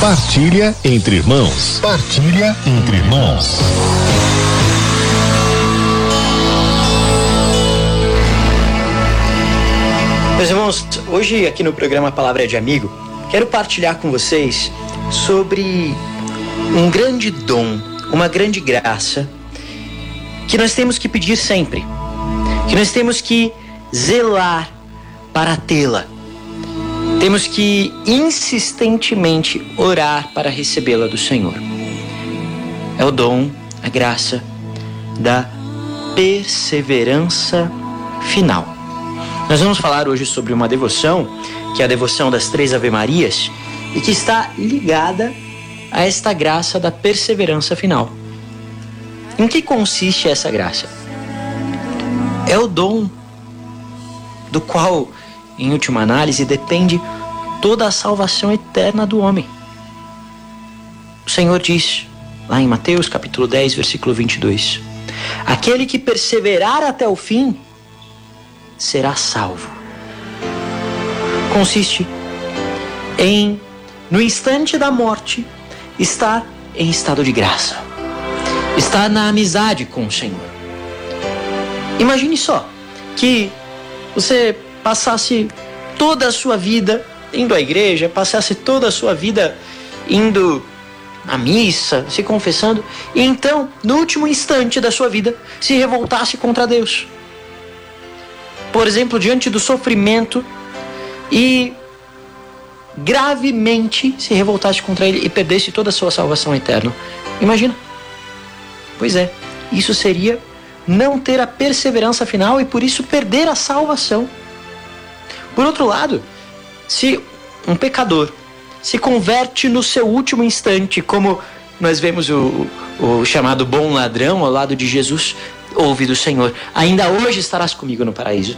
Partilha entre irmãos. Partilha entre irmãos. Meus irmãos, hoje aqui no programa Palavra de Amigo, quero partilhar com vocês sobre um grande dom, uma grande graça que nós temos que pedir sempre, que nós temos que zelar para tê-la. Temos que insistentemente orar para recebê-la do Senhor. É o dom, a graça da perseverança final. Nós vamos falar hoje sobre uma devoção, que é a devoção das três Ave-Marias, e que está ligada a esta graça da perseverança final. Em que consiste essa graça? É o dom do qual, em última análise, depende toda a salvação eterna do homem. O Senhor diz, lá em Mateus capítulo 10, versículo 22, Aquele que perseverar até o fim, será salvo. Consiste em, no instante da morte, estar em estado de graça, estar na amizade com o Senhor. Imagine só que você passasse toda a sua vida indo à igreja, passasse toda a sua vida indo à missa, se confessando, e então, no último instante da sua vida, se revoltasse contra Deus por exemplo, diante do sofrimento e gravemente se revoltasse contra ele e perdesse toda a sua salvação eterna. Imagina. Pois é, isso seria não ter a perseverança final e por isso perder a salvação. Por outro lado, se um pecador se converte no seu último instante, como nós vemos o, o chamado bom ladrão ao lado de Jesus, ouve do Senhor: Ainda hoje estarás comigo no paraíso.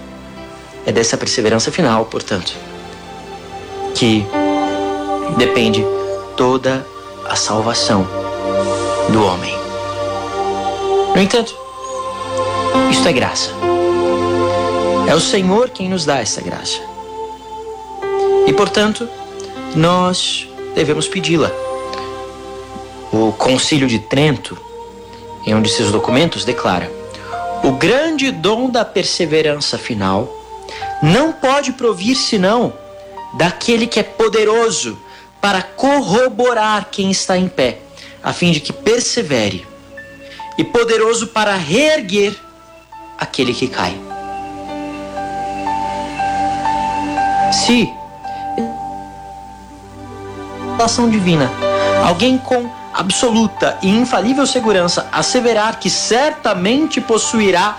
É dessa perseverança final, portanto, que depende toda a salvação do homem. No entanto, isto é graça. É o Senhor quem nos dá essa graça. E, portanto, nós devemos pedi-la. O Concílio de Trento, em um de seus documentos, declara: o grande dom da perseverança final não pode provir senão daquele que é poderoso para corroborar quem está em pé, a fim de que persevere, e poderoso para reerguer aquele que cai. Se divina, alguém com absoluta e infalível segurança asseverar que certamente possuirá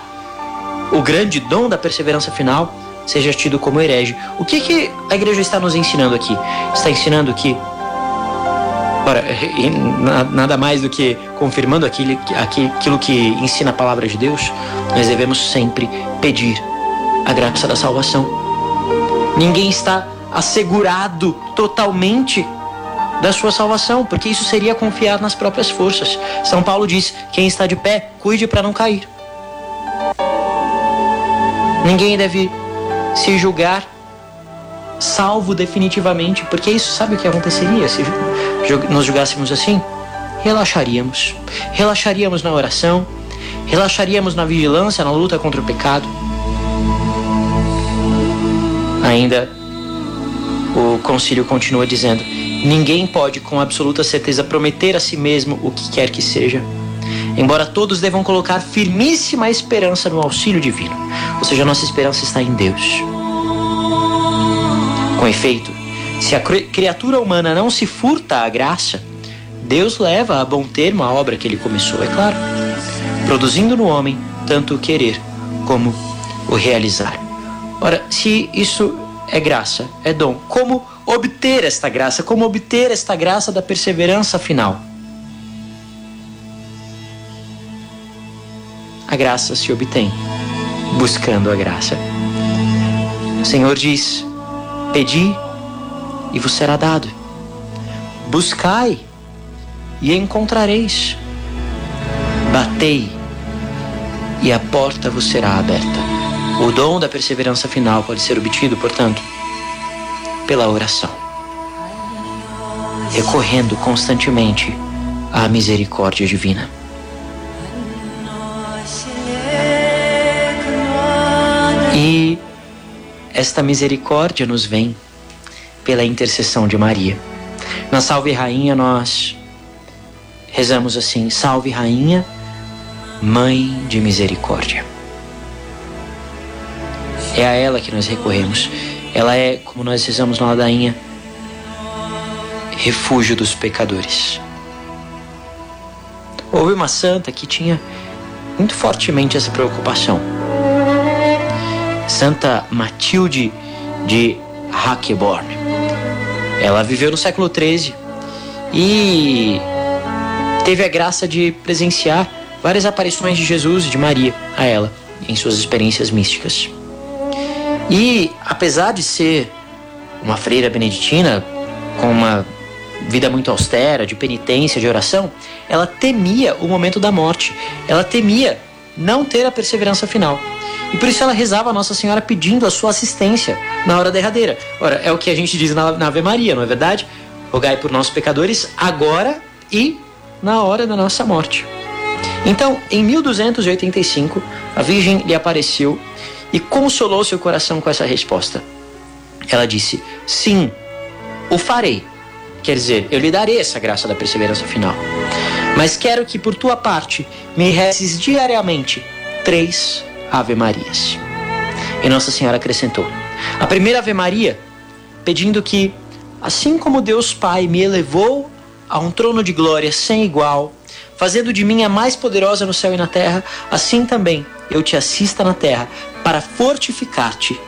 o grande dom da perseverança final, seja tido como herege. O que, que a igreja está nos ensinando aqui? Está ensinando que, ora, nada mais do que confirmando aquilo, aquilo que ensina a palavra de Deus, nós devemos sempre pedir a graça da salvação. Ninguém está assegurado totalmente da sua salvação, porque isso seria confiar nas próprias forças. São Paulo diz: quem está de pé, cuide para não cair. Ninguém deve se julgar salvo definitivamente, porque isso sabe o que aconteceria se nós julgássemos assim? Relaxaríamos. Relaxaríamos na oração, relaxaríamos na vigilância, na luta contra o pecado. Ainda o concílio continua dizendo: Ninguém pode com absoluta certeza prometer a si mesmo o que quer que seja, embora todos devam colocar firmíssima esperança no auxílio divino, ou seja, nossa esperança está em Deus. Com efeito, se a criatura humana não se furta à graça, Deus leva a bom termo a obra que ele começou, é claro, produzindo no homem tanto o querer como o realizar. Ora, se isso é graça, é dom, como obter esta graça, como obter esta graça da perseverança final. A graça se obtém buscando a graça. O Senhor diz: Pedi e vos será dado. Buscai e encontrareis. Batei e a porta vos será aberta. O dom da perseverança final pode ser obtido, portanto, pela oração. recorrendo constantemente à misericórdia divina. E esta misericórdia nos vem pela intercessão de Maria. Na Salve Rainha nós rezamos assim: Salve Rainha, Mãe de Misericórdia. É a ela que nós recorremos. Ela é, como nós rezamos na ladainha, refúgio dos pecadores. Houve uma santa que tinha muito fortemente essa preocupação. Santa Matilde de Hackeborn. Ela viveu no século XIII e teve a graça de presenciar várias aparições de Jesus e de Maria a ela em suas experiências místicas. E apesar de ser uma freira beneditina com uma vida muito austera, de penitência, de oração, ela temia o momento da morte. Ela temia não ter a perseverança final. E por isso ela rezava a Nossa Senhora pedindo a sua assistência na hora derradeira. Ora, é o que a gente diz na, Ave Maria, não é verdade? Rogai por nossos pecadores agora e na hora da nossa morte. Então, em 1285, a Virgem lhe apareceu e consolou seu coração com essa resposta. Ela disse: Sim, o farei. Quer dizer, eu lhe darei essa graça da perseverança final. Mas quero que por tua parte me rezes diariamente três Ave Marias. E Nossa Senhora acrescentou: a primeira Ave Maria, pedindo que, assim como Deus Pai me elevou a um trono de glória sem igual, fazendo de mim a mais poderosa no céu e na terra, assim também eu te assista na terra para fortificar-te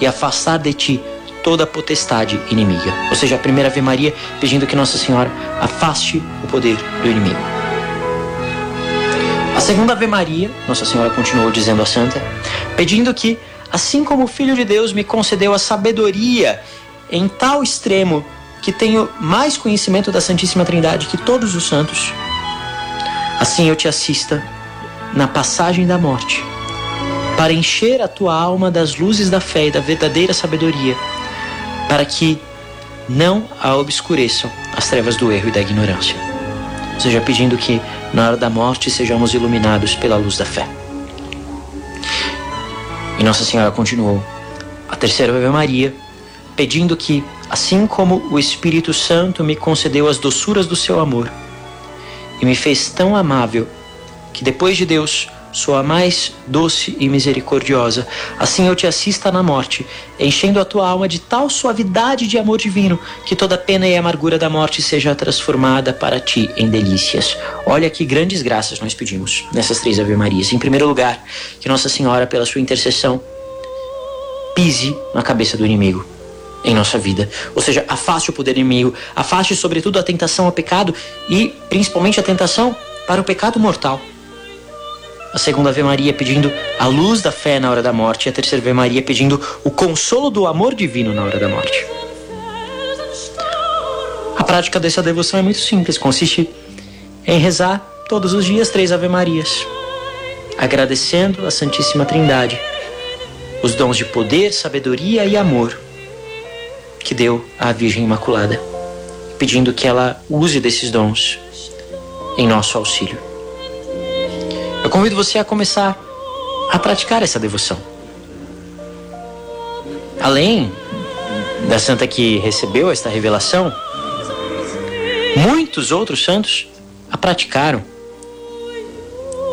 e afastar de ti toda a potestade inimiga. Ou seja, a primeira Ave Maria pedindo que Nossa Senhora afaste o poder do inimigo. A segunda Ave Maria, Nossa Senhora continuou dizendo a santa, pedindo que, assim como o Filho de Deus me concedeu a sabedoria em tal extremo que tenho mais conhecimento da Santíssima Trindade que todos os santos, assim eu te assista na passagem da morte, para encher a tua alma das luzes da fé e da verdadeira sabedoria para que não a obscureçam as trevas do erro e da ignorância. Ou seja, pedindo que na hora da morte sejamos iluminados pela luz da fé. E Nossa Senhora continuou, a terceira Ave Maria, pedindo que, assim como o Espírito Santo me concedeu as doçuras do seu amor e me fez tão amável que depois de Deus sou a mais doce e misericordiosa. Assim eu te assista na morte, enchendo a tua alma de tal suavidade de amor divino, que toda pena e amargura da morte seja transformada para ti em delícias. Olha que grandes graças nós pedimos nessas três Ave Marias. Em primeiro lugar, que Nossa Senhora, pela sua intercessão, pise na cabeça do inimigo em nossa vida. Ou seja, afaste o poder inimigo, afaste sobretudo a tentação ao pecado e principalmente a tentação para o pecado mortal a segunda Ave Maria pedindo a luz da fé na hora da morte, e a terceira Ave Maria pedindo o consolo do amor divino na hora da morte. A prática dessa devoção é muito simples, consiste em rezar todos os dias três Ave Marias, agradecendo a Santíssima Trindade os dons de poder, sabedoria e amor que deu à Virgem Imaculada, pedindo que ela use desses dons em nosso auxílio. Convido você a começar a praticar essa devoção. Além da santa que recebeu esta revelação, muitos outros santos a praticaram.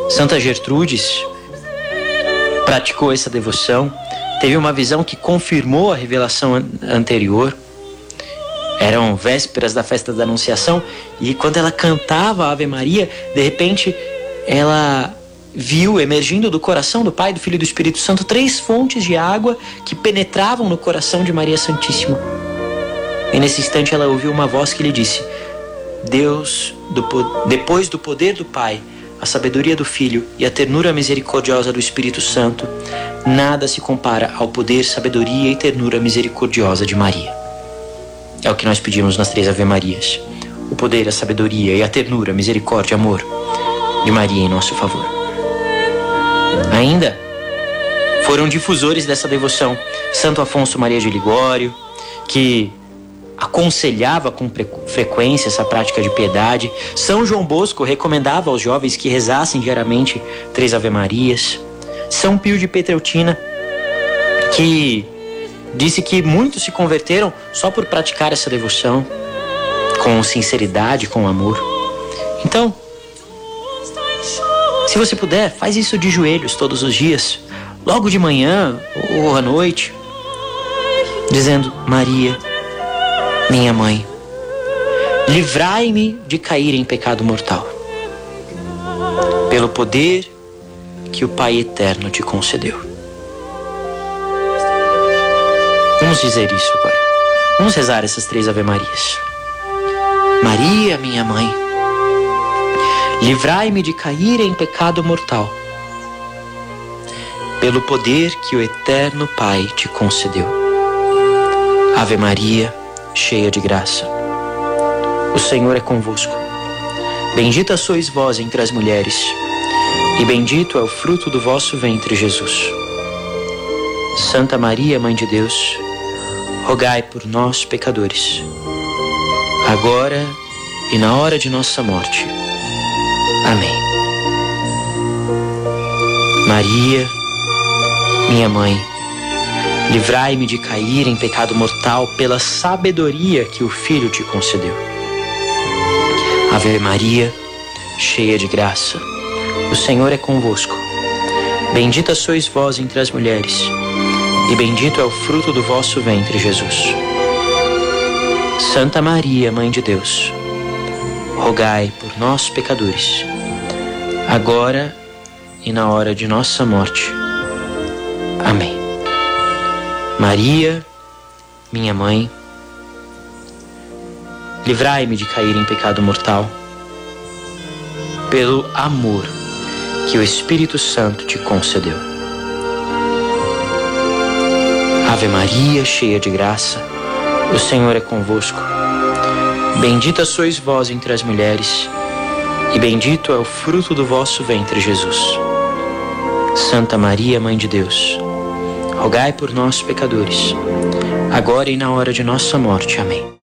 Santa Gertrudes praticou essa devoção, teve uma visão que confirmou a revelação anterior. Eram vésperas da festa da Anunciação e quando ela cantava a Ave Maria, de repente ela viu emergindo do coração do Pai, do Filho e do Espírito Santo três fontes de água que penetravam no coração de Maria Santíssima. E nesse instante ela ouviu uma voz que lhe disse: Deus, do, depois do poder do Pai, a sabedoria do Filho e a ternura misericordiosa do Espírito Santo, nada se compara ao poder, sabedoria e ternura misericordiosa de Maria. É o que nós pedimos nas três Ave Marias: o poder, a sabedoria e a ternura, misericórdia e amor de Maria em nosso favor. Ainda foram difusores dessa devoção Santo Afonso Maria de Ligório, que aconselhava com frequência essa prática de piedade. São João Bosco recomendava aos jovens que rezassem diariamente três Ave-Marias. São Pio de Petreutina, que disse que muitos se converteram só por praticar essa devoção com sinceridade, com amor. Então, se você puder, faz isso de joelhos todos os dias, logo de manhã ou à noite, dizendo: Maria, minha mãe, livrai-me de cair em pecado mortal, pelo poder que o Pai eterno te concedeu. Vamos dizer isso agora. Vamos rezar essas três Ave-Marias. Maria, minha mãe, livrai-me de cair em pecado mortal, pelo poder que o Eterno Pai te concedeu. Ave Maria, cheia de graça, o Senhor é convosco. Bendita sois vós entre as mulheres, e bendito é o fruto do vosso ventre, Jesus. Santa Maria, Mãe de Deus, rogai por nós, pecadores, agora e na hora de nossa morte. Amém. Maria, minha mãe, livrai-me de cair em pecado mortal pela sabedoria que o Filho te concedeu. Ave Maria, cheia de graça, o Senhor é convosco. Bendita sois vós entre as mulheres e bendito é o fruto do vosso ventre, Jesus. Santa Maria, Mãe de Deus, rogai por nós, pecadores, agora e na hora de nossa morte. Amém. Maria, minha mãe, livrai-me de cair em pecado mortal, pelo amor que o Espírito Santo te concedeu. Ave Maria, cheia de graça, o Senhor é convosco. Bendita sois vós entre as mulheres, e bendito é o fruto do vosso ventre, Jesus. Santa Maria, Mãe de Deus, rogai por nós, pecadores, agora e na hora de nossa morte. Amém.